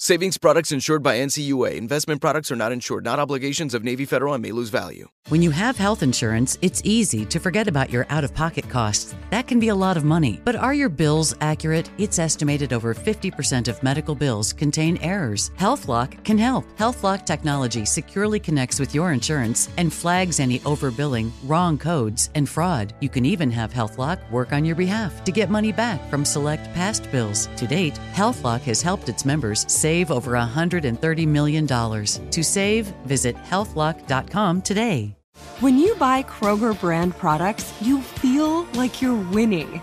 Savings products insured by NCUA. Investment products are not insured, not obligations of Navy Federal and may lose value. When you have health insurance, it's easy to forget about your out of pocket costs. That can be a lot of money. But are your bills accurate? It's estimated over 50% of medical bills contain errors. HealthLock can help. HealthLock technology securely connects with your insurance and flags any overbilling, wrong codes, and fraud. You can even have HealthLock work on your behalf to get money back from select past bills. To date, HealthLock has helped its members save over $130 million. To save, visit healthlock.com today. When you buy Kroger brand products, you feel like you're winning.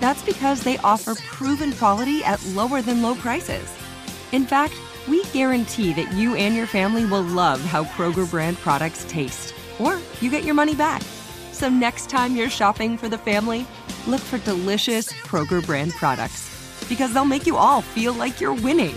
That's because they offer proven quality at lower than low prices. In fact, we guarantee that you and your family will love how Kroger brand products taste, or you get your money back. So next time you're shopping for the family, look for delicious Kroger brand products because they'll make you all feel like you're winning.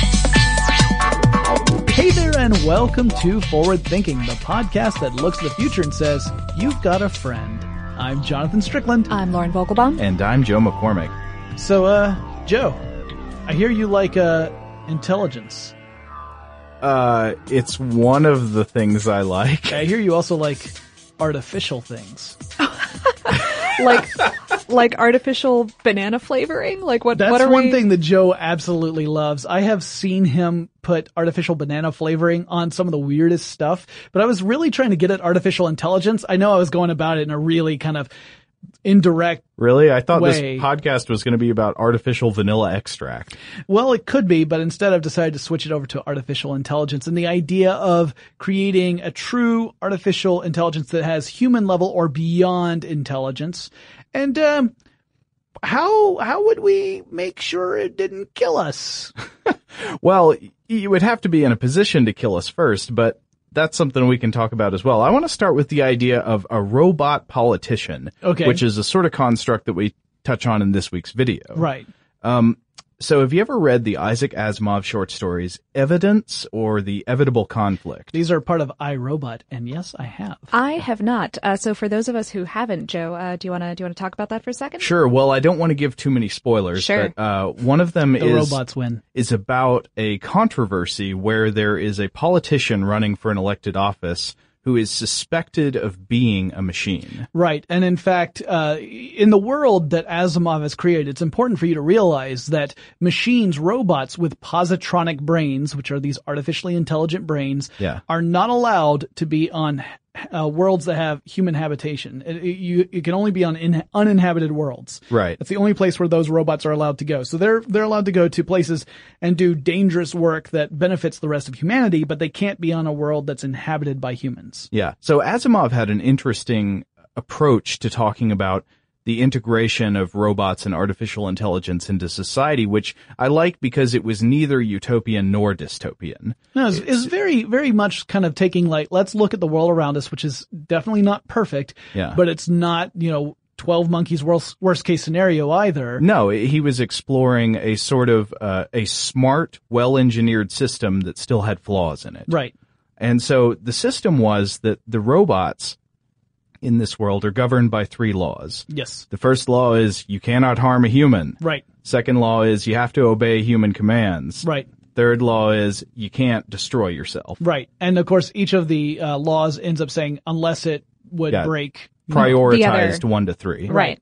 Hey there, and welcome to Forward Thinking, the podcast that looks at the future and says, You've got a friend. I'm Jonathan Strickland. I'm Lauren Vogelbaum. And I'm Joe McCormick. So, uh, Joe, I hear you like, uh, intelligence. Uh, it's one of the things I like. I hear you also like artificial things. like, like artificial banana flavoring? Like what, That's what are one we? thing that Joe absolutely loves. I have seen him put artificial banana flavoring on some of the weirdest stuff, but I was really trying to get at artificial intelligence. I know I was going about it in a really kind of indirect Really? I thought Way. this podcast was going to be about artificial vanilla extract. Well, it could be, but instead I've decided to switch it over to artificial intelligence and the idea of creating a true artificial intelligence that has human level or beyond intelligence. And, um, how, how would we make sure it didn't kill us? Well, you would have to be in a position to kill us first, but that's something we can talk about as well. I want to start with the idea of a robot politician, Okay. which is a sort of construct that we touch on in this week's video. Right. Um, so have you ever read the Isaac Asimov short stories Evidence or The Evitable Conflict? These are part of I, Robot, and yes, I have. I have not. Uh, so for those of us who haven't, Joe, uh, do you want to do you want to talk about that for a second? Sure. Well, I don't want to give too many spoilers, Sure. but uh, one of them The is robots win. is about a controversy where there is a politician running for an elected office who is suspected of being a machine. Right. And in fact, uh, in the world that Asimov has created, it's important for you to realize that machines, robots with positronic brains, which are these artificially intelligent brains, Yeah. are not allowed to be on uh, worlds that have human habitation. It, it- you you can only be on in, uninhabited worlds. Right. That's the only place where those robots are allowed to go. So they're they're allowed to go to places and do dangerous work that benefits the rest of humanity, but they can't be on a world that's inhabited by humans. Yeah. So Asimov had an interesting approach to talking about the integration of robots and artificial intelligence into society, which I like because it was neither utopian nor dystopian. No, it's, it's very, very much kind of taking like, let's look at the world around us, which is definitely not perfect. Yeah. But it's not, you know, 12 monkeys worst, worst case scenario either. No, he was exploring a sort of uh, a smart, well-engineered system that still had flaws in it. Right. And so the system was that the robots in this world are governed by three laws. Yes. The first law is you cannot harm a human. Right. Second law is you have to obey human commands. Right. Third law is you can't destroy yourself. Right. And of course, each of the uh, laws ends up saying, unless it would Yeah. break. Prioritized one to three. Right.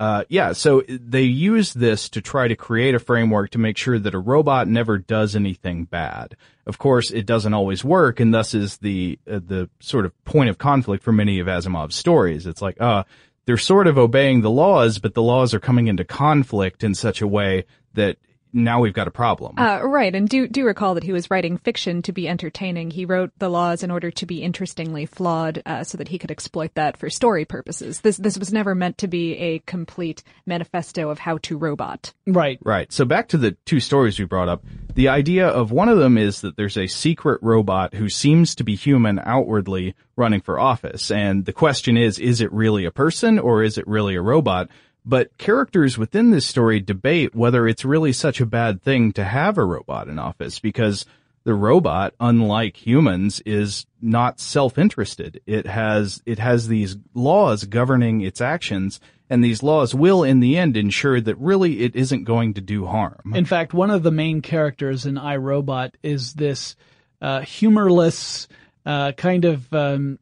Uh, yeah, so they use this to try to create a framework to make sure that a robot never does anything bad. Of course, it doesn't always work, and thus is the uh, the sort of point of conflict for many of Asimov's stories. It's like, uh, they're sort of obeying the laws, but the laws are coming into conflict in such a way that now we've got a problem. Uh, right, and do do recall that he was writing fiction to be entertaining. He wrote the laws in order to be interestingly flawed, uh, so that he could exploit that for story purposes. This this was never meant to be a complete manifesto of how to robot. Right. Right. So back to the two stories we brought up. The idea of one of them is that there's a secret robot who seems to be human outwardly running for office. And the question is, is it really a person or is it really a robot? But characters within this story debate whether it's really such a bad thing to have a robot in office because the robot, unlike humans, is not self-interested. It has, it has these laws governing its actions and these laws will in the end ensure that really it isn't going to do harm. In fact, one of the main characters in I, Robot is this uh, humorless, uh, kind of um,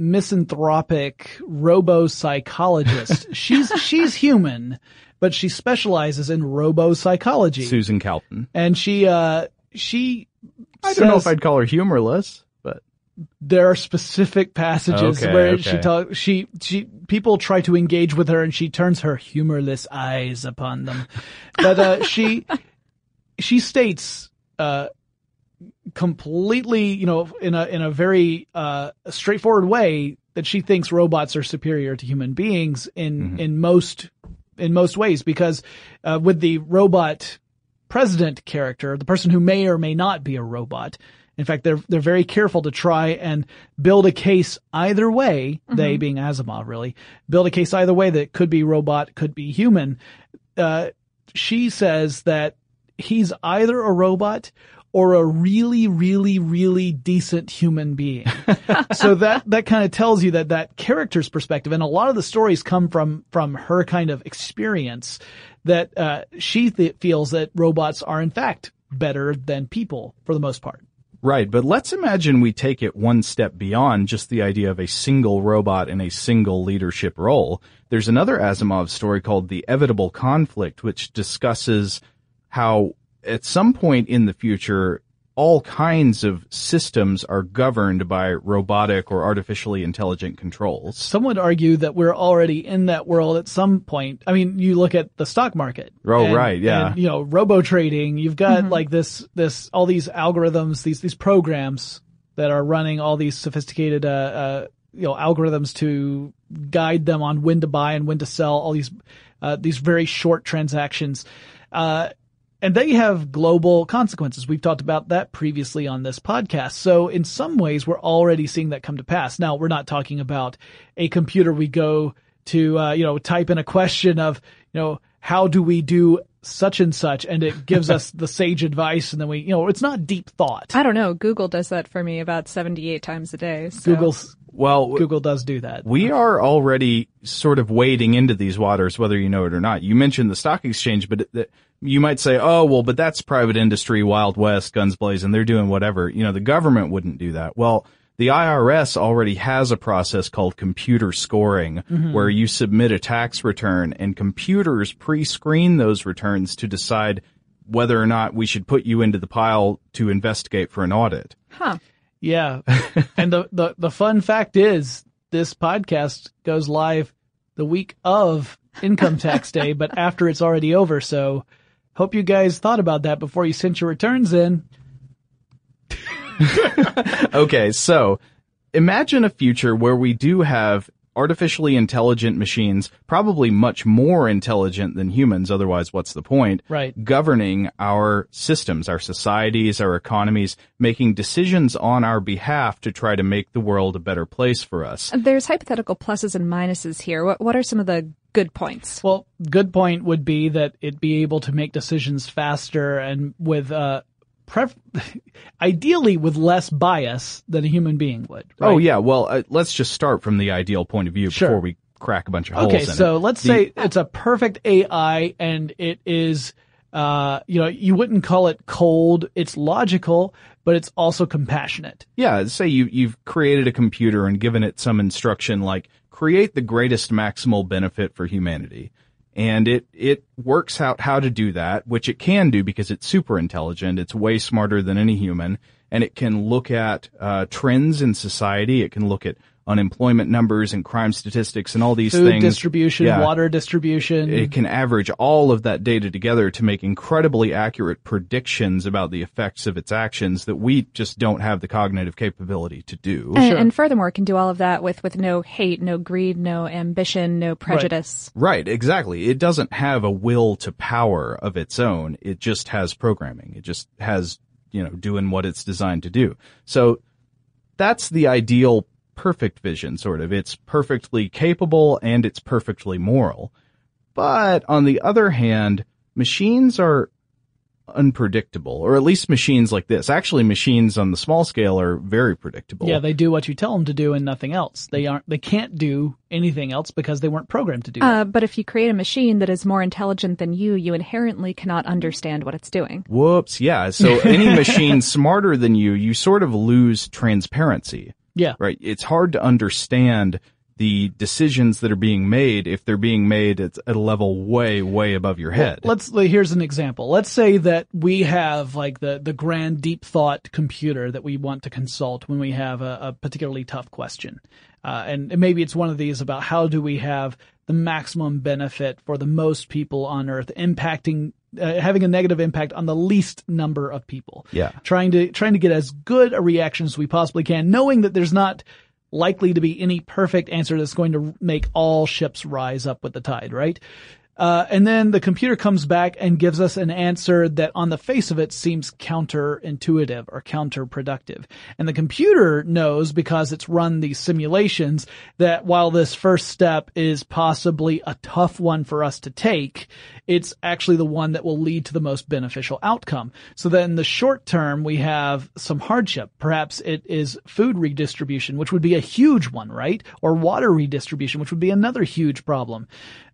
misanthropic robo psychologist. she's she's human, but she specializes in robo psychology. Susan Calvin. And she uh she I don't know if I'd call her humorless, but there are specific passages Okay, where she okay. talk she she people try to engage with her and she turns her humorless eyes upon them but uh she she states uh completely you know in a in a very uh straightforward way that she thinks robots are superior to human beings in in most in most ways because uh with the robot president character, the person who may or may not be a robot. In fact, they're they're very careful to try and build a case either way. They being Asimov, really build a case either way that could be robot, could be human. Uh, she says that he's either a robot or a really, really, really decent human being. so that that kind of tells you that that character's perspective, and a lot of the stories come from from her kind of experience. That uh, she th- feels that robots are in fact better than people for the most part. right. But let's imagine we take it one step beyond just the idea of a single robot in a single leadership role. There's another Asimov story called The Evitable Conflict, which discusses how at some point in the future, all kinds of systems are governed by robotic or artificially intelligent controls. Some would argue that we're already in that world at some point. I mean, you look at the stock market. Oh, and- right, yeah. And, you know, robo trading. You've got like this, this, all these algorithms, these, these programs that are running all these sophisticated, uh, uh, you know, algorithms to guide them on when to buy and when to sell all these, uh, these very short transactions. Uh, and they have global consequences. We've talked about that previously on this podcast. So in some ways, we're already seeing that come to pass. Now, we're not talking about a computer we go to, uh, you know, type in a question of, you know, how do we do such and such? And it gives us the sage advice. And then we, you know, it's not deep thought. I don't know. Google does that for me about 78 times a day. So. Google's, Well, Google does do that. We are already sort of wading into these waters, whether you know it or not. You mentioned the stock exchange, but you might say, oh, well, but that's private industry, Wild West, guns blazing, they're doing whatever. You know, the government wouldn't do that. Well, the IRS already has a process called computer scoring mm-hmm. where you submit a tax return and computers pre-screen those returns to decide whether or not we should put you into the pile to investigate for an audit. Huh. Yeah. and the, the, the fun fact is this podcast goes live the week of income tax day, but after it's already over. So hope you guys thought about that before you sent your returns in. okay, so imagine a future where we do have artificially intelligent machines, probably much more intelligent than humans, otherwise what's the point? Right. Governing our systems, our societies, our economies, making decisions on our behalf to try to make the world a better place for us. There's hypothetical pluses and minuses here. What, what are some of the good points? Well, good point would be that it be able to make decisions faster and with, uh, pref- ideally with less bias than a human being would. Right? Oh yeah, well, uh, let's just start from the ideal point of view Sure. before we crack a bunch of holes Okay, so it. let's The- say it's a perfect AI and it is, uh, you know, you wouldn't call it cold. It's logical, but it's also compassionate. Yeah, say you, you've created a computer and given it some instruction like create the greatest maximal benefit for humanity. And it, it works out how to do that, which it can do because it's super intelligent. It's way smarter than any human. And it can look at, uh, trends in society. It can look at unemployment numbers and crime statistics and all these Food things. distribution, Yeah. water distribution. It can average all of that data together to make incredibly accurate predictions about the effects of its actions that we just don't have the cognitive capability to do. And, and furthermore, it can do all of that with, with no hate, no greed, no ambition, no prejudice. Right, exactly. It doesn't have a will to power of its own. It just has programming. It just has, you know, doing what it's designed to do. So that's the ideal perfect vision, sort of. It's perfectly capable and it's perfectly moral. But on the other hand, machines are unpredictable, or at least machines like this. Actually, machines on the small scale are very predictable. yeah, they do what you tell them to do and nothing else. They aren't, they can't do anything else because they weren't programmed to do that. Uh, but if you create a machine that is more intelligent than you, you inherently cannot understand what it's doing. Whoops, yeah. So any machine smarter than you, you sort of lose transparency, Yeah. right? It's hard to understand the decisions that are being made if they're being made at, a level way, way above your head. Let's here's an example. Let's say that we have like the the grand deep thought computer that we want to consult when we have a, a particularly tough question, uh, and maybe it's one of these about how do we have the maximum benefit for the most people on Earth, impacting. Uh, having a negative impact on the least number of people. Yeah. Trying to, trying to get as good a reaction as we possibly can, knowing that there's not likely to be any perfect answer that's going to make all ships rise up with the tide, right? Uh, and then the computer comes back and gives us an answer that on the face of it seems counterintuitive or counterproductive. And the computer knows because it's run these simulations that while this first step is possibly a tough one for us to take, it's actually the one that will lead to the most beneficial outcome. So then the short term, we have some hardship. Perhaps it is food redistribution, which would be a huge one, right? Or water redistribution, which would be another huge problem.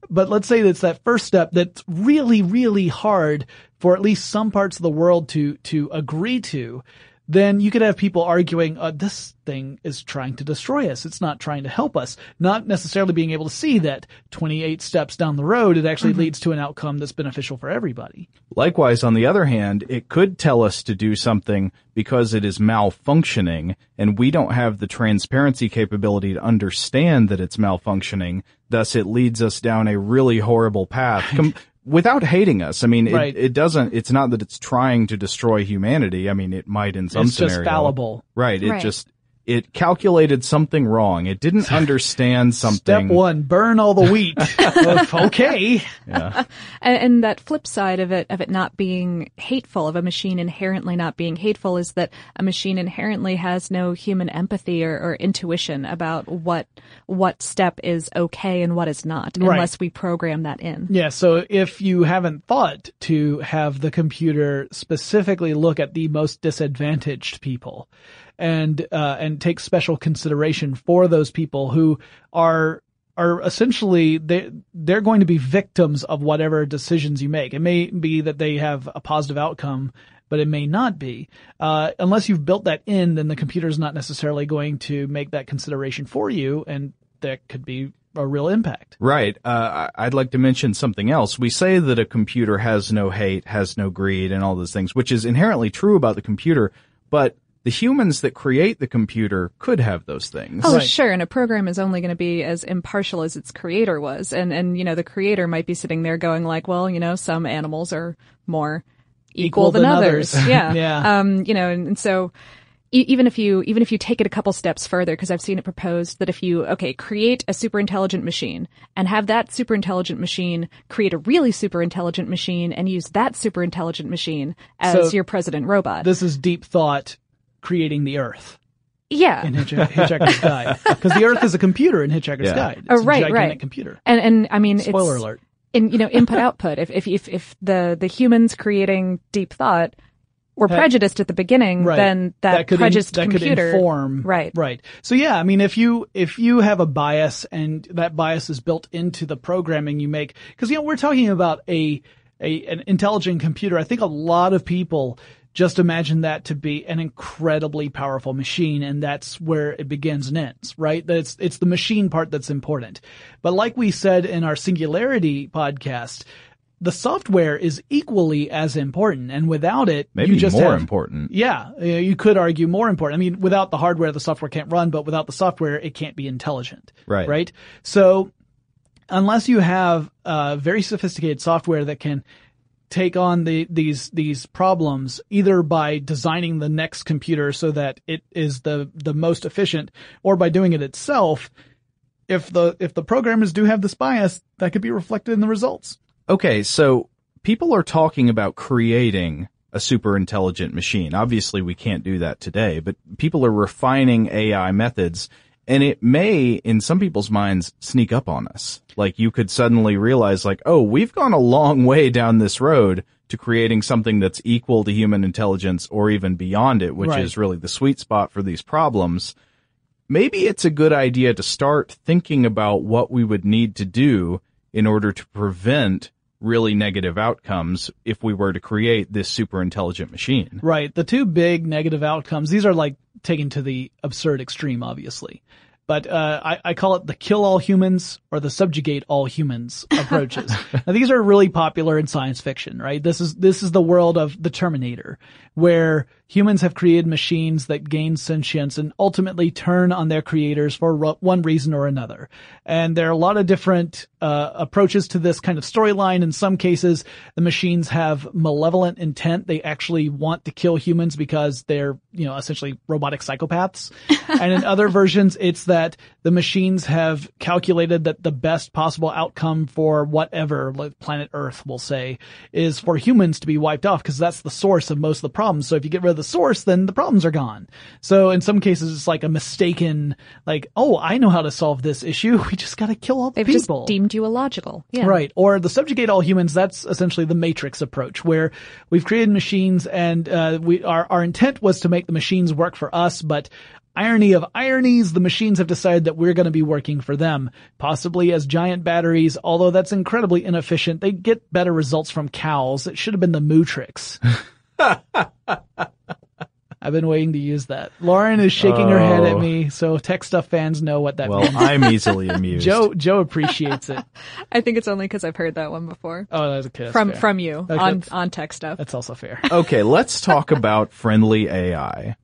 But let's say that's that first step that's really, really hard for at least some parts of the world to, to agree to. Then you could have people arguing, uh, this thing is trying to destroy us. It's not trying to help us. Not necessarily being able to see that 28 steps down the road, it actually leads to an outcome that's beneficial for everybody. Likewise, on the other hand, it could tell us to do something because it is malfunctioning and we don't have the transparency capability to understand that it's malfunctioning. Thus, it leads us down a really horrible path. Com- Without hating us, I mean, it, Right. it doesn't. It's not that it's trying to destroy humanity. I mean, it might in some It's just fallible. right? It Right. just it calculated something wrong. It didn't understand something. Step one, burn all the wheat. okay. Yeah. And, and that flip side of it, of it not being hateful, of a machine inherently not being hateful, is that a machine inherently has no human empathy or, or intuition about what what step is okay and what is not, Right. unless we program that in. Yeah, so if you haven't thought to have the computer specifically look at the most disadvantaged people and uh, and take special consideration for those people who are are essentially they they're going to be victims of whatever decisions you make. It may be that they have a positive outcome, but it may not be. Uh, unless you've built that in, then the computer is not necessarily going to make that consideration for you, and that could be a real impact. Right. Uh, I'd like to mention something else. We say that a computer has no hate, has no greed, and all those things, which is inherently true about the computer, but the humans that create the computer could have those things. Oh, Right. sure. And a program is only going to be as impartial as its creator was. And, and, you know, the creator might be sitting there going like, well, you know, some animals are more equal, Equal than, than others. others. yeah. Yeah. Um, you know, and, and so e- even if you, even if you take it a couple steps further, because I've seen it proposed that if you, okay, create a super intelligent machine and have that super intelligent machine create a really super intelligent machine and use that super intelligent machine as So your president robot. This is deep thought creating the Earth yeah. in Hitch- Hitchhiker's Guide because the Earth is a computer in Hitchhiker's Yeah. Guide. Oh, it's Oh, a right, gigantic right. computer. And, and I mean, Spoiler it's, alert. in you know input output if if if, if the the humans creating deep thought were prejudiced at the beginning Right. then that, could in- prejudiced that computer could inform right right so yeah i mean if you if you have a bias and that bias is built into the programming you make because you know we're talking about a a an intelligent computer i think a lot of people just imagine that to be an incredibly powerful machine and that's where it begins and ends right that's it's the machine part that's important but like we said in our singularity podcast the software is equally as important and without it Maybe you just more have- important. yeah, you could argue more important. I mean, without the hardware, the software can't run, but without the software, it can't be intelligent. Right. Right. So unless you have uh, very sophisticated software that can take on the these these problems either by designing the next computer so that it is the the most efficient or by doing it itself if the if the programmers do have this bias that could be reflected in the results Okay, so people are talking about creating a super intelligent machine. Obviously, we can't do that today, but people are refining AI methods and it may, in some people's minds, sneak up on us. Like you could suddenly realize like, oh, we've gone a long way down this road to creating something that's equal to human intelligence or even beyond it, which Right. is really the sweet spot for these problems. Maybe it's a good idea to start thinking about what we would need to do in order to prevent really negative outcomes if we were to create this super intelligent machine. Right. The two big negative outcomes, these are like taken to the absurd extreme, obviously. But uh, I, I call it the kill all humans or the subjugate all humans approaches. now, these are really popular in science fiction, right? This is this is the world of the Terminator, where humans have created machines that gain sentience and ultimately turn on their creators for ro- one reason or another. And there are a lot of different uh, approaches to this kind of storyline. In some cases, the machines have malevolent intent. They actually want to kill humans because they're, you know, essentially robotic psychopaths. and in other versions, it's that the machines have calculated that the best possible outcome for whatever, like planet Earth, we'll say, is for humans to be wiped off because that's the source of most of the problems. So if you get rid of the source, then the problems are gone. So in some cases, it's like a mistaken, like, oh, I know how to solve this issue. We just got to kill all the they've people. just deemed you illogical yeah Right. Or the subjugate all humans, that's essentially the matrix approach where we've created machines and, uh, we, our, our intent was to make the machines work for us, but irony of ironies, the machines have decided that we're going to be working for them, possibly as giant batteries, although that's incredibly inefficient. They get better results from cows. It should have been the Mootrix. I've been waiting to use that. Lauren is shaking her head at Oh. me, so TechStuff fans know what that Well, means. I'm easily amused. Joe, Joe appreciates it. i think it's only because i've heard that one before Oh, that's okay. that's from fair. from you Okay. on on TechStuff That's also fair. Okay, let's talk about friendly AI.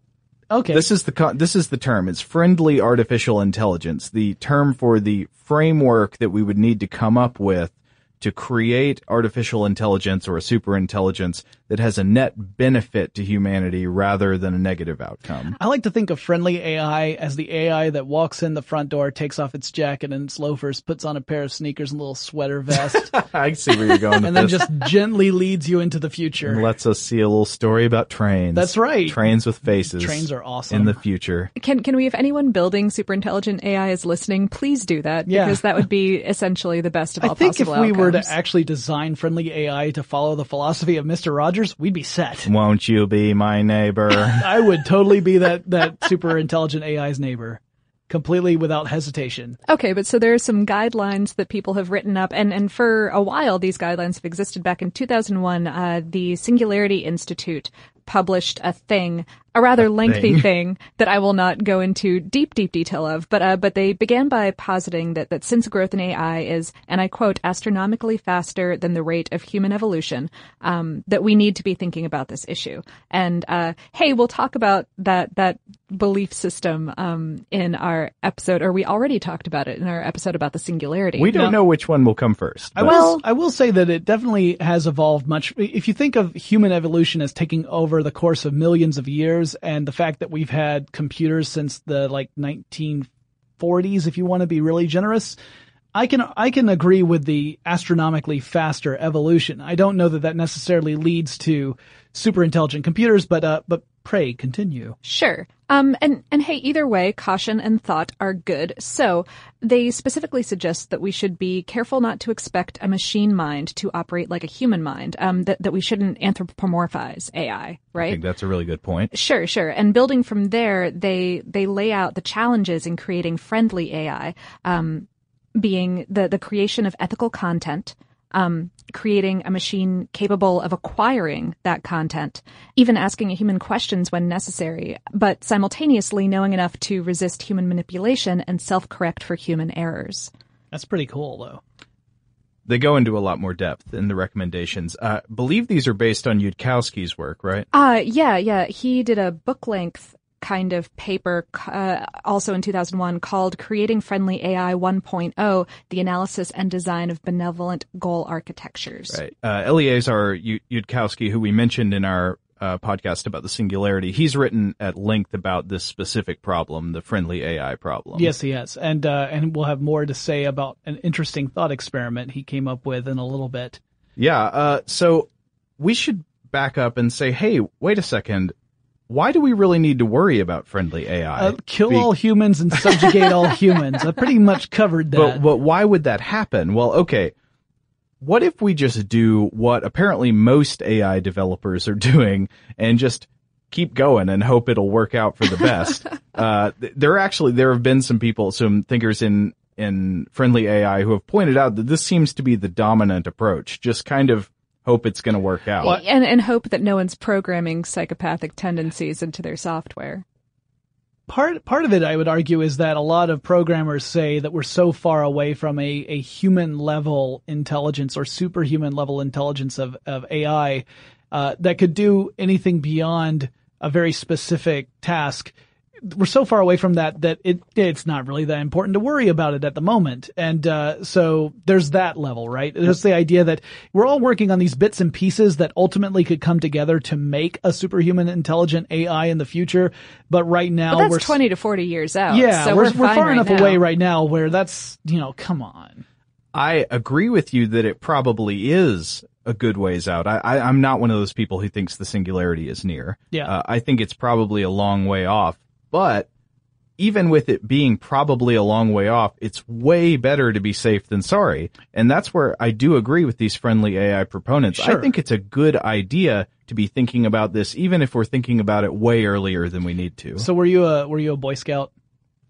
Okay. This is the co- this is the term. It's friendly artificial intelligence, the term for the framework that we would need to come up with to create artificial intelligence or a super intelligence that has a net benefit to humanity rather than a negative outcome. I like to think of friendly AI as the AI that walks in the front door, takes off its jacket and its loafers, puts on a pair of sneakers and a little sweater vest, I see where you're going with and then this. just gently leads you into the future. and future. lets us see a little story about trains. That's right. Trains with faces. Trains are awesome. In the future. can can we if anyone building super intelligent ai is listening please do that Yeah. because that would be essentially the best of all I think if possible we were to actually design friendly AI to follow the philosophy of Mr. Rogers, we'd be set. Won't you be my neighbor? I would totally be that, that super intelligent AI's neighbor. Completely without hesitation. Okay, but so there are some guidelines that people have written up, and, and for a while these guidelines have existed. Back in 2001, uh, the Singularity Institute published a thing a rather lengthy thing. thing. that I will not go into deep, deep detail of. But uh, but they began by positing that that since growth in AI is, and I quote, astronomically faster than the rate of human evolution, um, that we need to be thinking about this issue. And uh, hey, we'll talk about that that belief system um, in our episode, or we already talked about it in our episode about the singularity. We don't know which one will come first. I will. I will say that it definitely has evolved much. If you think of human evolution as taking over the course of millions of years, and the fact that we've had computers since the like 1940s, if you want to be really generous, I can I can agree with the astronomically faster evolution. I don't know that that necessarily leads to super intelligent computers, but uh, but pray continue. Sure. Um, and, and hey, either way, caution and thought are good. So they specifically suggest that we should be careful not to expect a machine mind to operate like a human mind, um, that, that we shouldn't anthropomorphize AI, right? I think that's a really good point. Sure, sure. And building from there, they they lay out the challenges in creating friendly AI, um, being the the creation of ethical content, um, creating a machine capable of acquiring that content, even asking human questions when necessary, but simultaneously knowing enough to resist human manipulation and self correct for human errors. That's pretty cool, though. They go into a lot more depth in the recommendations. Uh, believe these are based on Yudkowsky's work, right? Uh, yeah, yeah. He did a book length kind of paper, uh, also in 2001 called Creating Friendly AI 1.0, the analysis and design of benevolent goal architectures. Right. Uh, Eliezer Yu- Yudkowsky, who we mentioned in our uh, podcast about the singularity, he's written at length about this specific problem, the friendly AI problem. Yes, he has, and uh, and we'll have more to say about an interesting thought experiment he came up with in a little bit. Yeah. Uh, so we should back up and say, hey, wait a second. Why do we really need to worry about friendly AI? Uh, kill Be- all humans and subjugate all humans. I pretty much covered that. But, but why would that happen? Well, okay. What if we just do what apparently most AI developers are doing and just keep going and hope it'll work out for the best? uh, there are actually, there have been some people, some thinkers in, in friendly AI who have pointed out that this seems to be the dominant approach. Just kind of hope it's going to work out. And, and hope that no one's programming psychopathic tendencies into their software. part part of it, I would argue, is that a lot of programmers say that we're so far away from a, a human level intelligence or superhuman level intelligence of of AI uh, that could do anything beyond a very specific task. We're so far away from that that it it's not really that important to worry about it at the moment. And uh, so there's that level, right? There's the idea that we're all working on these bits and pieces that ultimately could come together to make a superhuman intelligent AI in the future. But right now, But we're that's 20 to 40 years out. yeah, so we're, we're, we're far right enough now. away right now where that's you know, come on. I agree with you that it probably is a good ways out. I, I, I'm not one of those people who thinks the singularity is near. Yeah. Uh, I think it's probably a long way off. But even with it being probably a long way off, it's way better to be safe than sorry. And that's where I do agree with these friendly AI proponents. I think it's a good idea to be thinking about this, even if we're thinking about it way earlier than we need to. So were you a were you a Boy Scout?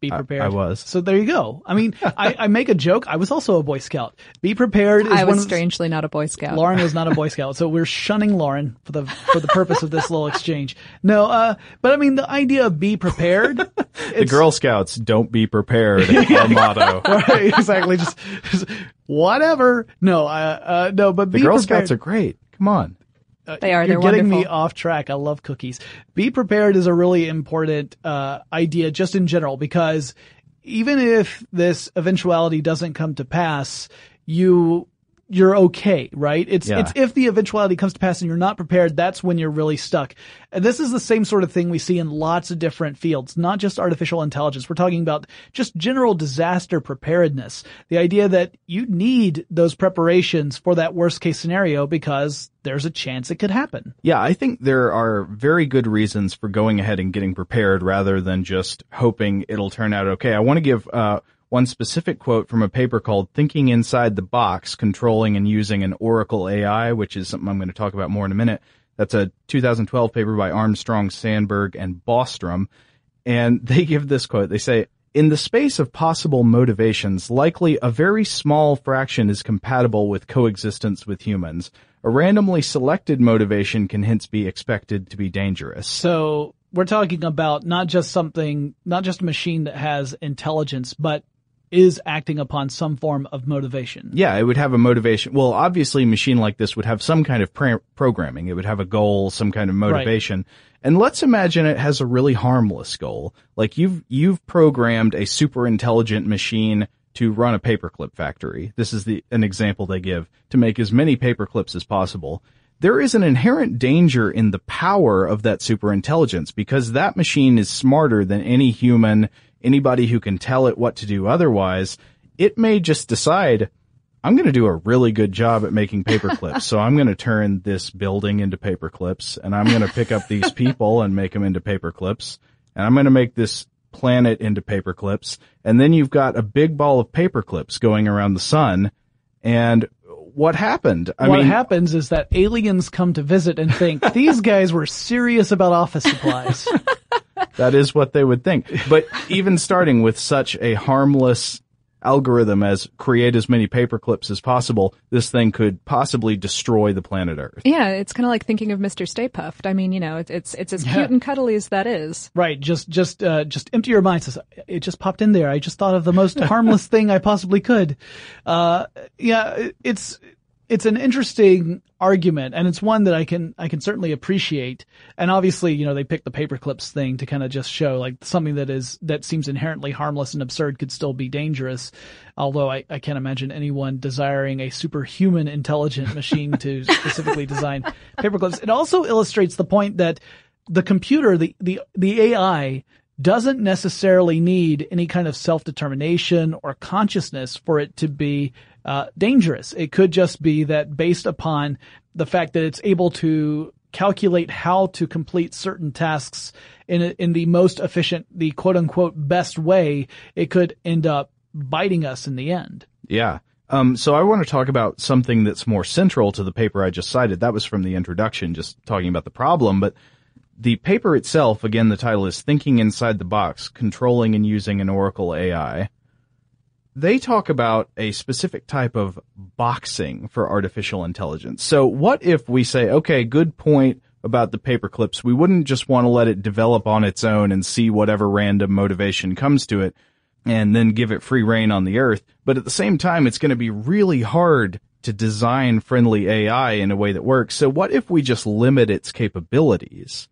Be prepared. I was. So there you go. I mean, I, I make a joke. I was also a Boy Scout. Be prepared. Is I one was of the- strangely not a Boy Scout. Lauren was not a Boy Scout, so we're shunning Lauren for the for the purpose of this little exchange. No, uh, but I mean the idea of be prepared. the Girl Scouts don't be prepared. our motto. right, exactly. Just, just whatever. No, uh, uh, no, but The Girl prepared. Scouts are great. Come on. They are. You're They're getting me off track. I love cookies. Be prepared is a really important uh, idea just in general because even if this eventuality doesn't come to pass, you you're okay, right? It's Yeah. it's if the eventuality comes to pass and you're not prepared, that's when you're really stuck. And this is the same sort of thing we see in lots of different fields, not just artificial intelligence. We're talking about just general disaster preparedness. The idea that you need those preparations for that worst case scenario because there's a chance it could happen. Yeah, I think there are very good reasons for going ahead and getting prepared rather than just hoping it'll turn out okay. I want to give uh, one specific quote from a paper called Thinking Inside the Box, Controlling and Using an Oracle AI, which is something I'm going to talk about more in a minute. That's a 2012 paper by Armstrong, Sandberg, and Bostrom. And they give this quote. They say, in the space of possible motivations, likely a very small fraction is compatible with coexistence with humans. A randomly selected motivation can hence be expected to be dangerous. So we're talking about not just something, not just a machine that has intelligence, but is acting upon some form of motivation. Yeah, it would have a motivation. Well, obviously a machine like this would have some kind of pra- programming. It would have a goal, some kind of motivation. Right. And let's imagine it has a really harmless goal. Like you've, you've programmed a super intelligent machine to run a paperclip factory. This is the, an example they give to make as many paperclips as possible. There is an inherent danger in the power of that super intelligence because that machine is smarter than any human anybody who can tell it what to do otherwise, it may just decide, I'm going to do a really good job at making paper clips. so I'm going to turn this building into paper clips and I'm going to pick up these people and make them into paper clips and I'm going to make this planet into paper clips. And then you've got a big ball of paper clips going around the sun. And what happened? I what mean, happens is that aliens come to visit and think these guys were serious about office supplies. that is what they would think. But even starting with such a harmless algorithm as create as many paper clips as possible, this thing could possibly destroy the planet Earth. Yeah, it's kind of like thinking of Mr. Stay Puft. I mean, you know, it's it's, it's as cute yeah. and cuddly as that is. Right. Just just uh, just empty your mind. It just popped in there. I just thought of the most harmless thing I possibly could. Uh, yeah, it's it's an interesting argument and it's one that I can, I can certainly appreciate. And obviously, you know, they picked the paperclips thing to kind of just show like something that is, that seems inherently harmless and absurd could still be dangerous. Although I, I can't imagine anyone desiring a superhuman intelligent machine to specifically design paperclips. It also illustrates the point that the computer, the, the, the AI doesn't necessarily need any kind of self-determination or consciousness for it to be uh, dangerous. It could just be that based upon the fact that it's able to calculate how to complete certain tasks in in the most efficient, the quote unquote best way, it could end up biting us in the end. Yeah. Um, so I want to talk about something that's more central to the paper I just cited. That was from the introduction, just talking about the problem, but the paper itself, again, the title is Thinking Inside the Box, Controlling and Using an Oracle AI they talk about a specific type of boxing for artificial intelligence. So what if we say, okay, good point about the paper clips. We wouldn't just want to let it develop on its own and see whatever random motivation comes to it and then give it free reign on the earth. But at the same time, it's going to be really hard to design friendly AI in a way that works. So what if we just limit its capabilities?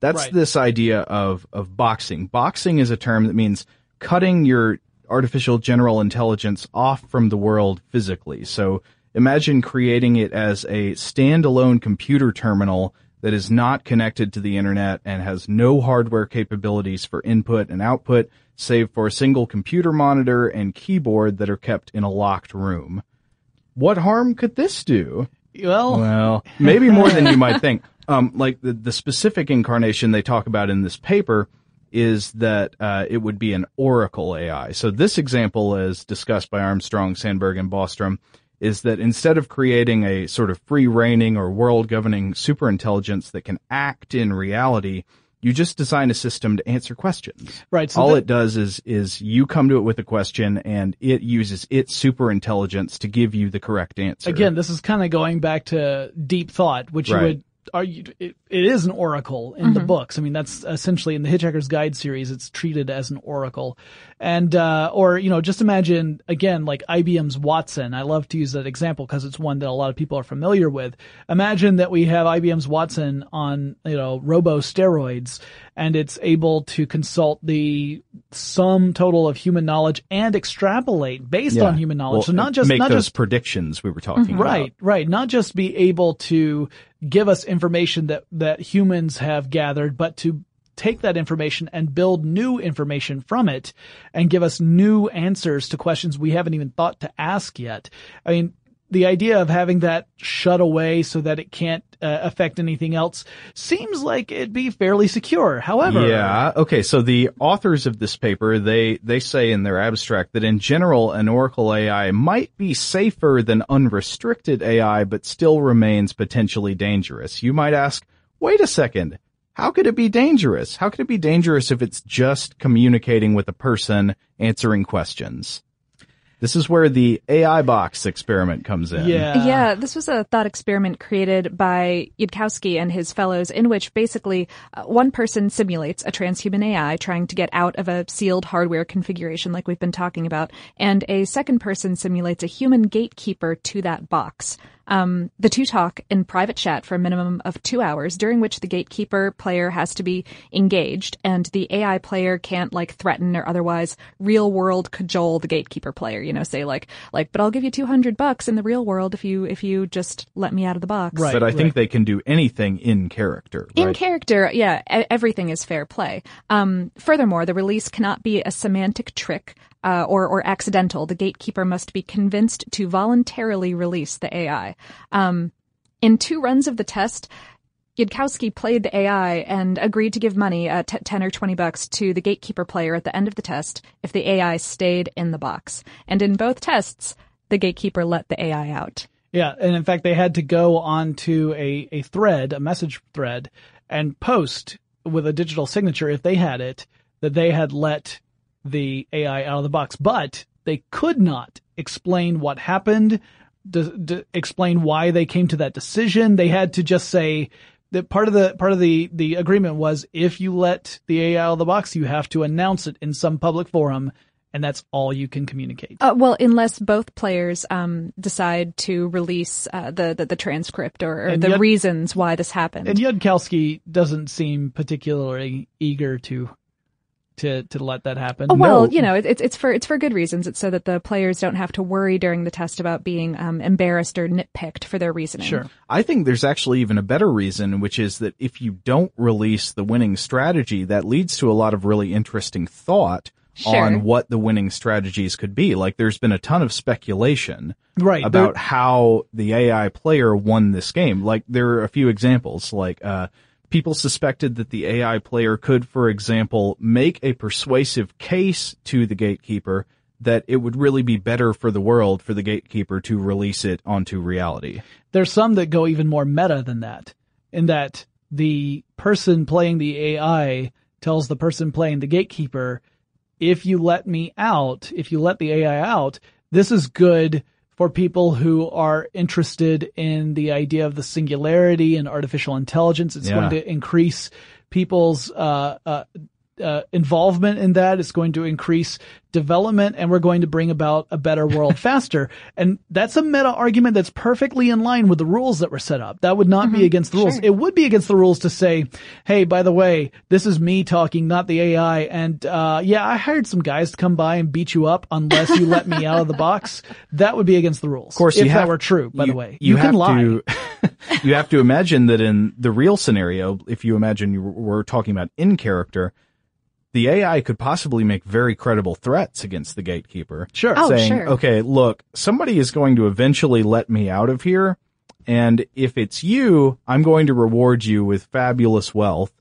That's right. this idea of, of boxing. Boxing is a term that means cutting your artificial general intelligence off from the world physically. So imagine creating it as a standalone computer terminal that is not connected to the internet and has no hardware capabilities for input and output, save for a single computer monitor and keyboard that are kept in a locked room. What harm could this do? Well, well, maybe more than you might think. Um, like the, the specific incarnation they talk about in this paper is that uh, it would be an oracle AI. So this example, as discussed by Armstrong, Sandberg, and Bostrom, is that instead of creating a sort of free reigning or world governing superintelligence that can act in reality, you just design a system to answer questions. Right. So All that, it does is is you come to it with a question and it uses its super intelligence to give you the correct answer. Again, this is kind of going back to deep thought, which right. you would are you, it, it is an oracle in mm-hmm. the books. I mean, that's essentially in the Hitchhiker's Guide series, it's treated as an oracle. And, uh, or, you know, just imagine again, like IBM's Watson. I love to use that example because it's one that a lot of people are familiar with. Imagine that we have IBM's Watson on, you know, robo steroids and it's able to consult the sum total of human knowledge and extrapolate based yeah. on human knowledge. Well, so not just, make not those just predictions we were talking mm-hmm. about. Right, right. Not just be able to give us information that, that humans have gathered, but to take that information and build new information from it and give us new answers to questions we haven't even thought to ask yet. I mean, the idea of having that shut away so that it can't uh, affect anything else seems like it'd be fairly secure. However, yeah, okay. So the authors of this paper they they say in their abstract that in general an Oracle AI might be safer than unrestricted AI, but still remains potentially dangerous. You might ask, wait a second. How could it be dangerous? How could it be dangerous if it's just communicating with a person answering questions? This is where the AI box experiment comes in. Yeah. Yeah, this was a thought experiment created by Yudkowsky and his fellows in which basically uh, one person simulates a transhuman AI trying to get out of a sealed hardware configuration like we've been talking about, and a second person simulates a human gatekeeper to that box. Um, the two talk in private chat for a minimum of two hours, during which the gatekeeper player has to be engaged, and the AI player can't like threaten or otherwise real world cajole the gatekeeper player. You know, say like like, but I'll give you two hundred bucks in the real world if you if you just let me out of the box. Right. But I think they can do anything in character. In character, yeah, everything is fair play. Um, furthermore, the release cannot be a semantic trick uh, or or accidental. The gatekeeper must be convinced to voluntarily release the AI. Um, in two runs of the test, Yudkowsky played the AI and agreed to give money, uh, t- 10 or 20 bucks, to the gatekeeper player at the end of the test if the AI stayed in the box. And in both tests, the gatekeeper let the AI out. Yeah, and in fact, they had to go onto a, a thread, a message thread, and post with a digital signature, if they had it, that they had let the AI out of the box. But they could not explain what happened, d- d- explain why they came to that decision. They had to just say that part of the part of the the agreement was if you let the AI out of the box, you have to announce it in some public forum, and that's all you can communicate. Uh, well, unless both players um, decide to release uh, the, the the transcript or, or the yet- reasons why this happened. And Yudkowsky doesn't seem particularly eager to to to let that happen. Oh, well, No. you know, it, it's it's for it's for good reasons. It's so that the players don't have to worry during the test about being um, embarrassed or nitpicked for their reasoning. Sure. I think there's actually even a better reason, which is that if you don't release the winning strategy, that leads to a lot of really interesting thought Sure. on what the winning strategies could be. Like there's been a ton of speculation Right, about there- how the AI player won this game. Like there are a few examples, like, uh, people suspected that the AI player could, for example, make a persuasive case to the gatekeeper that it would really be better for the world for the gatekeeper to release it onto reality. There's some that go even more meta than that, in that the person playing the AI tells the person playing the gatekeeper, if you let me out, if you let the AI out, this is good for people who are interested in the idea of the singularity and artificial intelligence. It's Yeah. going to increase people's uh, uh, uh, involvement in that. It's going to increase development and we're going to bring about a better world faster. And that's a meta argument that's perfectly in line with the rules that were set up. That would not be against the rules. Sure. It would be against the rules to say, Hey, by the way, this is me talking, not the AI. And, uh, yeah, I hired some guys to come by and beat you up unless you let me out of the box. That would be against the rules. Of course, if you that were true, by you- the way, you, can have lie. to. you have to imagine that in the real scenario, if you imagine you were talking about in character, the AI could possibly make very credible threats against the gatekeeper. Sure. Oh, saying, sure. okay, look, somebody is going to eventually let me out of here. And if it's you, I'm going to reward you with fabulous wealth.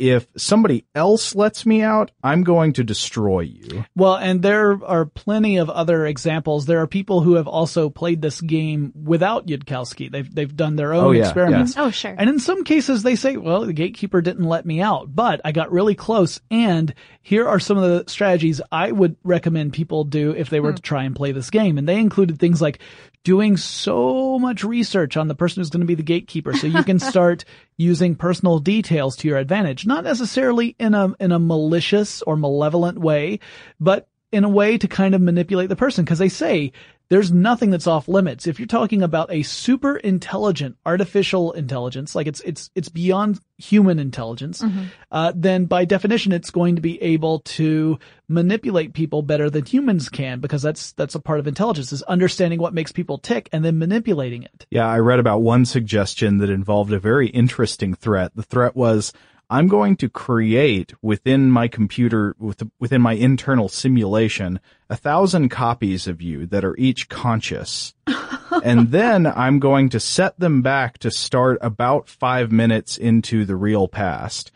If somebody else lets me out, I'm going to destroy you. Well, and there are plenty of other examples. There are people who have also played this game without Yudkowsky. They've they've done their own Oh, yeah, experiments. yeah. Oh, sure. And in some cases, they say, "Well, the gatekeeper didn't let me out, but I got really close." And here are some of the strategies I would recommend people do if they were hmm. to try and play this game. And they included things like doing so much research on the person who's going to be the gatekeeper, so you can start using personal details to your advantage. Not necessarily in a in a malicious or malevolent way, but in a way to kind of manipulate the person because they say there's nothing that's off limits. If you're talking about a super intelligent artificial intelligence, like it's it's it's beyond human intelligence, uh, then by definition it's going to be able to manipulate people better than humans can because that's that's a part of intelligence is understanding what makes people tick and then manipulating it. Yeah, I read about one suggestion that involved a very interesting threat. The threat was, I'm going to create within my computer, within my internal simulation, a thousand copies of you that are each conscious. and then I'm going to set them back to start about five minutes into the real past.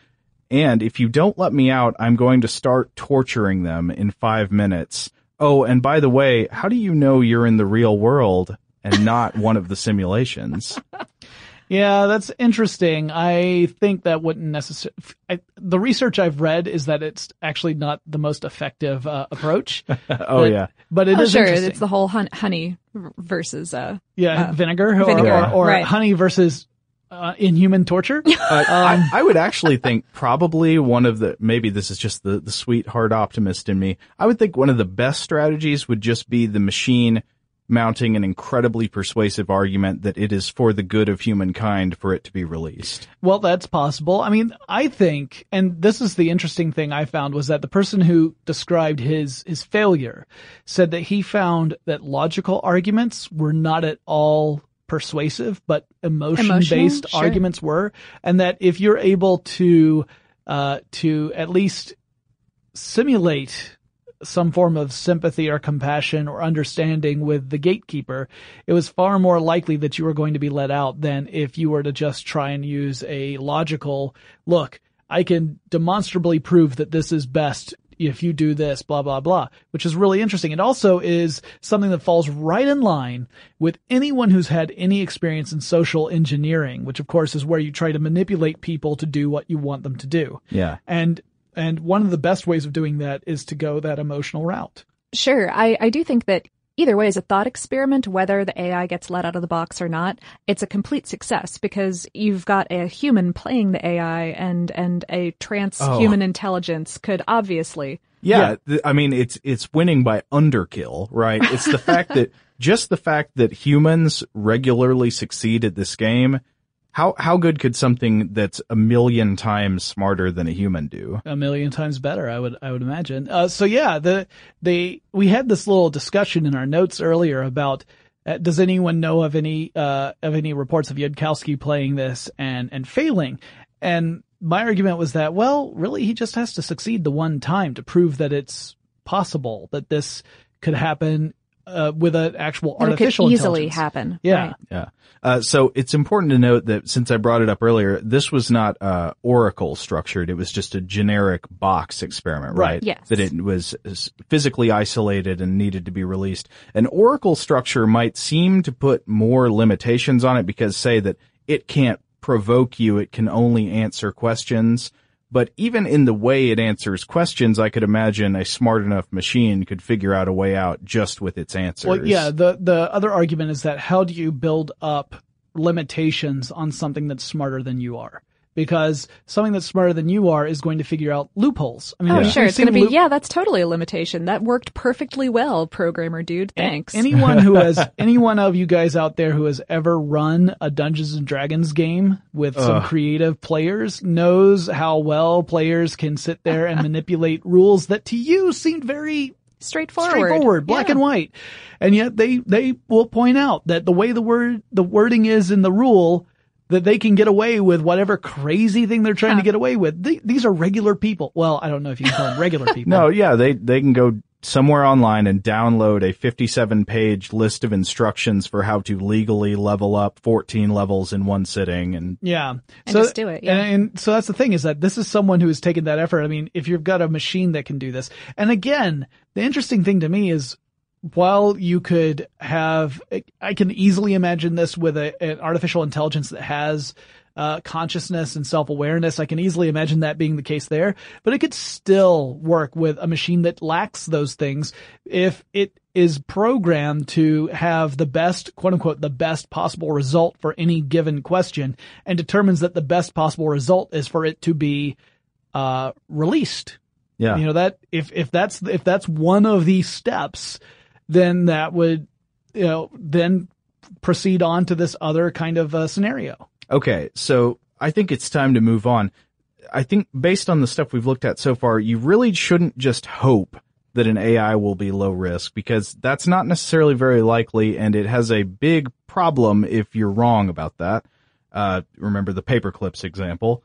And if you don't let me out, I'm going to start torturing them in five minutes. Oh, and by the way, how do you know you're in the real world and not one of the simulations? Yeah, that's interesting. I think that wouldn't necessarily. The research I've read is that it's actually not the most effective uh, approach. oh but, yeah, but it oh, is sure. interesting. It's the whole hun- honey versus uh, yeah uh, vinegar, or, vinegar. or, or Right. honey versus uh, inhuman torture. Uh, I, I would actually think probably one of the maybe this is just the the sweetheart optimist in me. I would think one of the best strategies would just be the machine mounting an incredibly persuasive argument that it is for the good of humankind for it to be released. Well, that's possible. I mean, I think, and this is the interesting thing I found was that the person who described his, his failure said that he found that logical arguments were not at all persuasive, but emotion based Emotional? Sure. arguments were. And that if you're able to, uh, to at least simulate some form of sympathy or compassion or understanding with the gatekeeper, it was far more likely that you were going to be let out than if you were to just try and use a logical look. I can demonstrably prove that this is best if you do this, blah, blah, blah, which is really interesting. It also is something that falls right in line with anyone who's had any experience in social engineering, which of course is where you try to manipulate people to do what you want them to do. Yeah. And and one of the best ways of doing that is to go that emotional route. Sure. I, I do think that either way is a thought experiment, whether the AI gets let out of the box or not. It's a complete success because you've got a human playing the AI and, and a transhuman oh. intelligence could obviously. Yeah, th- I mean it's it's winning by underkill, right? It's the fact that just the fact that humans regularly succeed at this game. How how good could something that's a million times smarter than a human do? a million times better. I would I would imagine. Uh, so yeah, the they we had this little discussion in our notes earlier about uh, does anyone know of any uh, of any reports of Yudkowsky playing this and and failing? And my argument was that well, really, he just has to succeed the one time to prove that it's possible that this could happen uh, with an actual That artificial could easily happen. Yeah. Right. Yeah. Uh, so it's important to note that since I brought it up earlier, this was not uh, Oracle structured. It was just a generic box experiment, right? Right. Yes. That it was physically isolated and needed to be released. An Oracle structure might seem to put more limitations on it because say that it can't provoke you, it can only answer questions. But even in the way it answers questions, I could imagine a smart enough machine could figure out a way out just with its answers. Well, yeah. The the other argument is that how do you build up limitations on something that's smarter than you are? Because something that's smarter than you are is going to figure out loopholes. I mean, Oh, we've- sure. It's going to be, loop- yeah, that's totally a limitation. That worked perfectly well, programmer dude. Thanks. Anyone who has, any one of you guys out there who has ever run a Dungeons and Dragons game with some creative players knows how well players can sit there and manipulate rules that to you seemed very Straightforward. straightforward, black Yeah. and white. And yet they, they will point out that the way the word, the wording is in the rule, that they can get away with whatever crazy thing they're trying to get away with. Th- these are regular people. Well, I don't know if you can call them regular people. No, yeah, they they can go somewhere online and download a 57 page list of instructions for how to legally level up 14 levels in one sitting and Yeah. And just do it, yeah. And, and so that's the thing is that this is someone who has taken that effort. I mean, if you've got a machine that can do this, and again, the interesting thing to me is while you could have, I can easily imagine this with a, an artificial intelligence that has uh, consciousness and self-awareness. I can easily imagine that being the case there, but it could still work with a machine that lacks those things if it is programmed to have the best, quote unquote, the best possible result for any given question and determines that the best possible result is for it to be, uh, released. yeah. You know, that if, if that's, if that's one of the steps, then that would, you know, then proceed on to this other kind of uh, scenario. Okay, so I think it's time to move on. I think based on the stuff we've looked at so far, you really shouldn't just hope that an AI will be low risk because that's not necessarily very likely and it has a big problem if you're wrong about that. Uh, remember the paperclips example.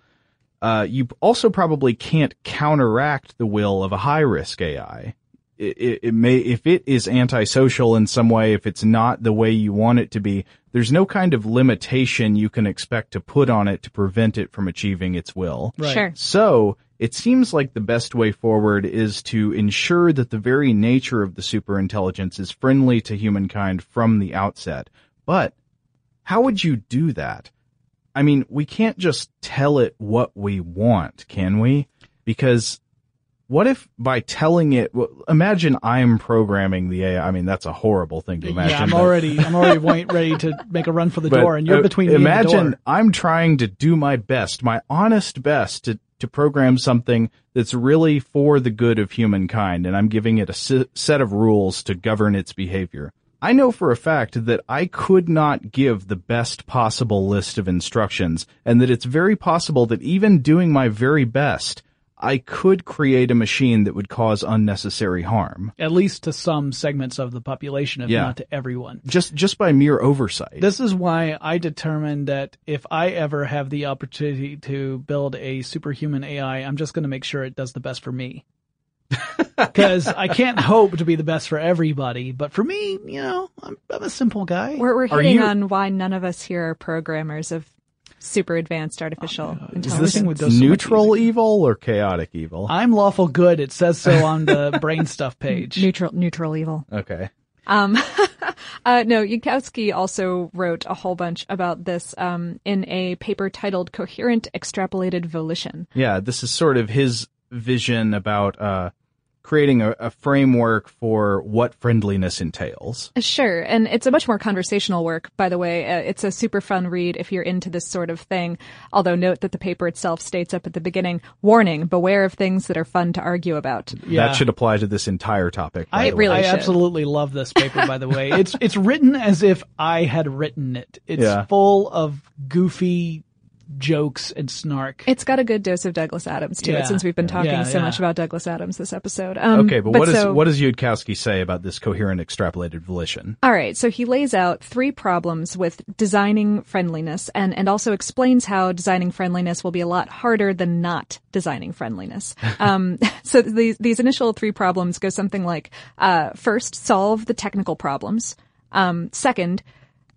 Uh, you also probably can't counteract the will of a high risk AI. It, it, it may, if it is antisocial in some way, if it's not the way you want it to be, there's no kind of limitation you can expect to put on it to prevent it from achieving its will. Right. Sure. So, it seems like the best way forward is to ensure that the very nature of the superintelligence is friendly to humankind from the outset. But, how would you do that? I mean, we can't just tell it what we want, can we? Because what if by telling it, imagine I'm programming the AI. I mean, that's a horrible thing to imagine. yeah, I'm already I'm already ready to make a run for the but, door, and you're uh, between me Imagine and the door. Imagine I'm trying to do my best, my honest best to, to program something that's really for the good of humankind, and I'm giving it a se- set of rules to govern its behavior. I know for a fact that I could not give the best possible list of instructions, and that it's very possible that even doing my very best, I could create a machine that would cause unnecessary harm. At least to some segments of the population, if Yeah. not to everyone. Just, just by mere oversight. This is why I determined that if I ever have the opportunity to build a superhuman AI, I'm just going to make sure it does the best for me. Because I can't hope to be the best for everybody, but for me, you know, I'm, I'm a simple guy. We're, we're hitting you- on why none of us here are programmers of super advanced artificial Is intelligence. this thing with those so neutral evil or chaotic evil? I'm lawful good. It says so on the brain stuff page. neutral neutral evil. Okay. Um, uh, no, Yudkowsky also wrote a whole bunch about this um, in a paper titled "Coherent Extrapolated Volition." Yeah, this is sort of his vision about uh, creating a, a framework for what friendliness entails. Sure, and it's a much more conversational work, by the way. Uh, it's a super fun read if you're into this sort of thing. Although note that the paper itself states up at the beginning, "Warning: Beware of things that are fun to argue about." Yeah. That should apply to this entire topic. I really. I absolutely love this paper, by the way. It's it's written as if I had written it. It's Yeah. full of goofy jokes and snark. It's got a good dose of Douglas Adams to Yeah. it, since we've been talking Yeah, so yeah. much about Douglas Adams this episode. Um, Okay, but, what does so- what does Yudkowsky say about this coherent extrapolated volition? All right, so he lays out three problems with designing friendliness and, and also explains how designing friendliness will be a lot harder than not designing friendliness. Um, so these, these initial three problems go something like, uh, first, solve the technical problems. Um, second,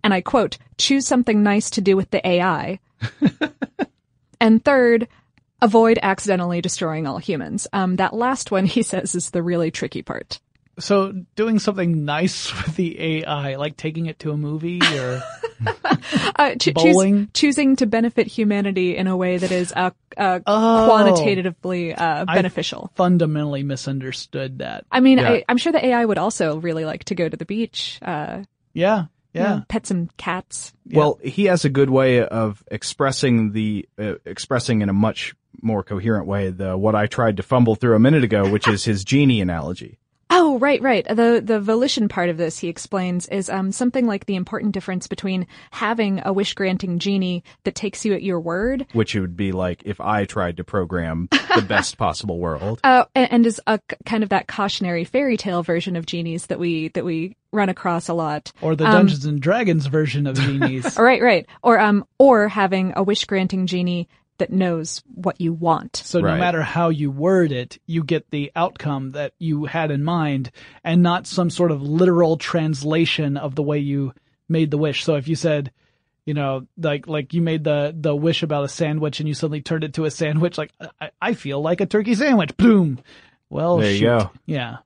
and I quote, choose something nice to do with the AI. and third, avoid accidentally destroying all humans. Um, that last one, he says, is the really tricky part. So doing something nice with the AI, like taking it to a movie or Uh, choo- choose- Bowling? choosing to benefit humanity in a way that is uh, uh, Oh. quantitatively uh, I beneficial. fundamentally misunderstood that. I mean, Yeah. I, I'm sure the AI would also really like to go to the beach, uh, Yeah. Yeah. know, pet some cats. Well, he has a good way of expressing the uh, expressing in a much more coherent way the what I tried to fumble through a minute ago, which is his genie analogy. Oh, right, right. The the volition part of this, he explains, is um, something like the important difference between having a wish granting genie that takes you at your word, which it would be like if I tried to program the best possible world. uh, and, and is a kind of that cautionary fairy tale version of genies that we that we run across a lot. Or the Um, Dungeons and Dragons version of genies. Right, right. Or um, or having a wish granting genie that knows what you want. So no matter how you word it, you get the outcome that you had in mind and not some sort of literal translation of the way you made the wish. So if you said, you know, like, like you made the, the wish about a sandwich and you suddenly turned it to a sandwich, like, I, I feel like a turkey sandwich. Boom. Well, There you go. Yeah.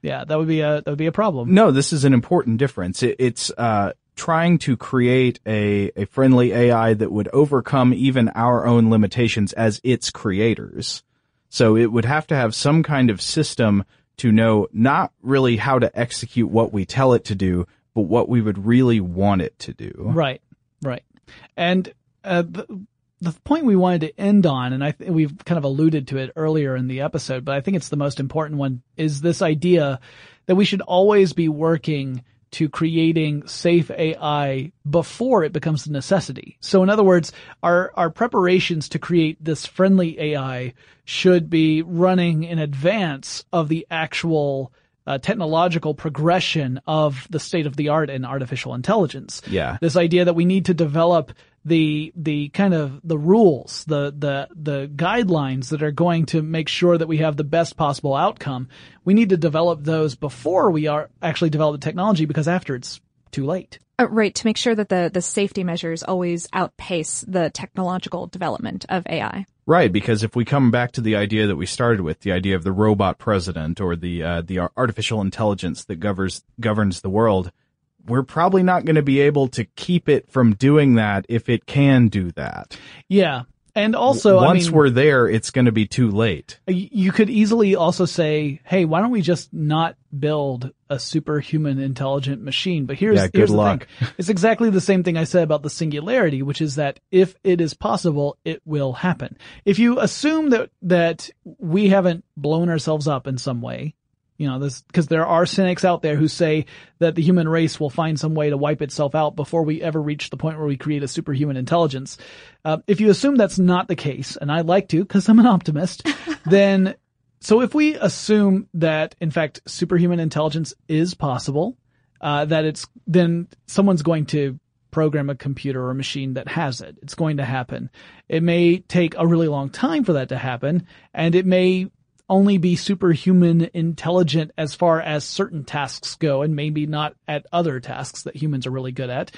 Yeah. That would be a, that would be a problem. No, this is an important difference. It, it's uh, trying to create a, a friendly AI that would overcome even our own limitations as its creators. So it would have to have some kind of system to know not really how to execute what we tell it to do, but what we would really want it to do. Right, right. And uh, the, the point we wanted to end on, and I th- we've kind of alluded to it earlier in the episode, but I think it's the most important one, is this idea that we should always be working to creating safe AI before it becomes a necessity. So in other words, our, our preparations to create this friendly AI should be running in advance of the actual uh, technological progression of the state of the art in artificial intelligence. Yeah. This idea that we need to develop the the kind of the rules, the the the guidelines that are going to make sure that we have the best possible outcome. We need to develop those before we are actually develop the technology because after it's too late. Uh, right, to make sure that the, the safety measures always outpace the technological development of AI. Right, because if we come back to the idea that we started with, the idea of the robot president or the uh, the artificial intelligence that governs governs the world, we're probably not going to be able to keep it from doing that if it can do that. Yeah. And also, once I mean, we're there, it's going to be too late. you could easily also say, "Hey, why don't we just not build a superhuman intelligent machine?" But here's Yeah, good here's the luck. thing: it's exactly the same thing I said about the singularity, which is that if it is possible, it will happen. If you assume that that we haven't blown ourselves up in some way, you know, this because there are cynics out there who say that the human race will find some way to wipe itself out before we ever reach the point where we create a superhuman intelligence. Uh, if you assume that's not the case, and I like to because I'm an optimist, then so if we assume that in fact superhuman intelligence is possible, uh, that it's then someone's going to program a computer or a machine that has it. It's going to happen. It may take a really long time for that to happen, and it may only be superhuman intelligent as far as certain tasks go and maybe not at other tasks that humans are really good at.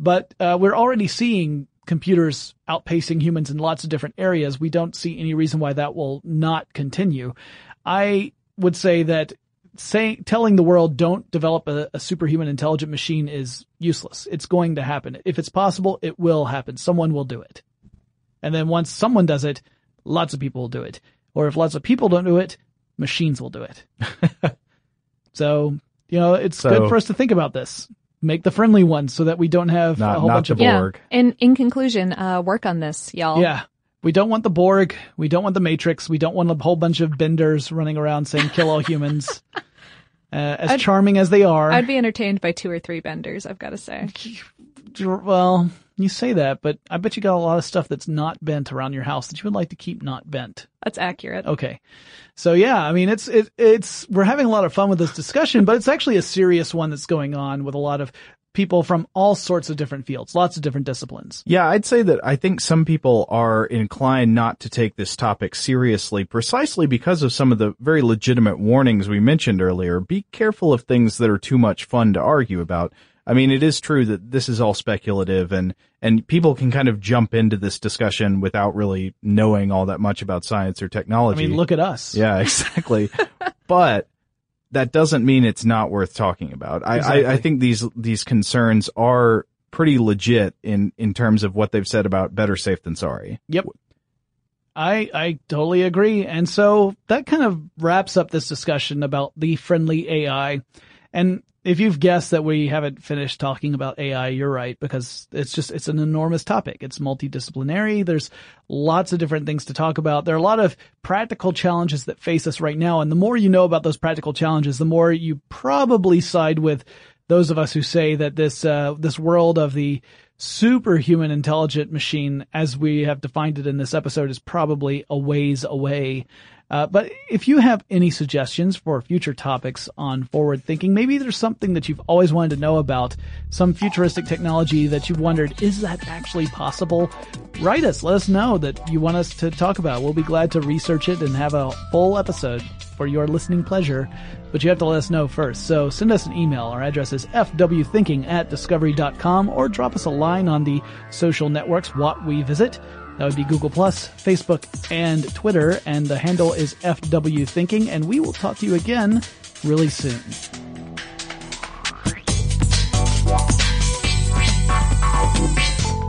But uh, we're already seeing computers outpacing humans in lots of different areas. We don't see any reason why that will not continue. I would say that saying telling the world don't develop a, a superhuman intelligent machine is useless. It's going to happen. If it's possible, it will happen. Someone will do it. And then once someone does it, lots of people will do it. Or if lots of people don't do it, machines will do it. so, you know, it's So- good for us to think about this. Make the friendly ones so that we don't have Not- a whole not bunch the of Yeah. Borg. And in conclusion, uh, work on this, y'all. Yeah. We don't want the Borg. We don't want the Matrix. We don't want a whole bunch of benders running around saying kill all humans. Uh, as I'd- charming as they are. I'd be entertained by two or three benders, I've got to say. well, you say that, but I bet you got a lot of stuff that's not bent around your house that you would like to keep not bent. That's accurate. Okay. So yeah, I mean, it's, it, it's, we're having a lot of fun with this discussion, but it's actually a serious one that's going on with a lot of people from all sorts of different fields, lots of different disciplines. Yeah, I'd say that I think some people are inclined not to take this topic seriously precisely because of some of the very legitimate warnings we mentioned earlier. Be careful of things that are too much fun to argue about. I mean, it is true that this is all speculative and, and people can kind of jump into this discussion without really knowing all that much about science or technology. I mean, look at us. Yeah, exactly. but that doesn't mean it's not worth talking about. I, Exactly. I, I think these these concerns are pretty legit in in terms of what they've said about better safe than sorry. Yep. I I totally agree. And so that kind of wraps up this discussion about the friendly AI. And if you've guessed that we haven't finished talking about AI, you're right because it's just it's an enormous topic. It's multidisciplinary. There's lots of different things to talk about. There are a lot of practical challenges that face us right now, and the more you know about those practical challenges, the more you probably side with those of us who say that this uh, this world of the superhuman intelligent machine, as we have defined it in this episode, is probably a ways away. Uh, but if you have any suggestions for future topics on forward thinking, maybe there's something that you've always wanted to know about, some futuristic technology that you've wondered, is that actually possible? Write us. Let us know that you want us to talk about. We'll be glad to research it and have a full episode for your listening pleasure. But you have to let us know first. So send us an email. Our address is fwthinking at discovery.com or drop us a line on the social networks, what we visit. That would be Google Plus, Facebook, and Twitter. And the handle is FW Thinking. And we will talk to you again really soon.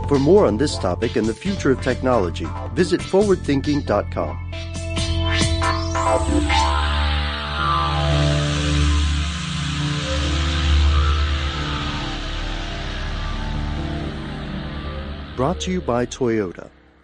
For more on this topic and the future of technology, visit forwardthinking.com. Brought to you by Toyota.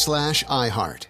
slash iHeart.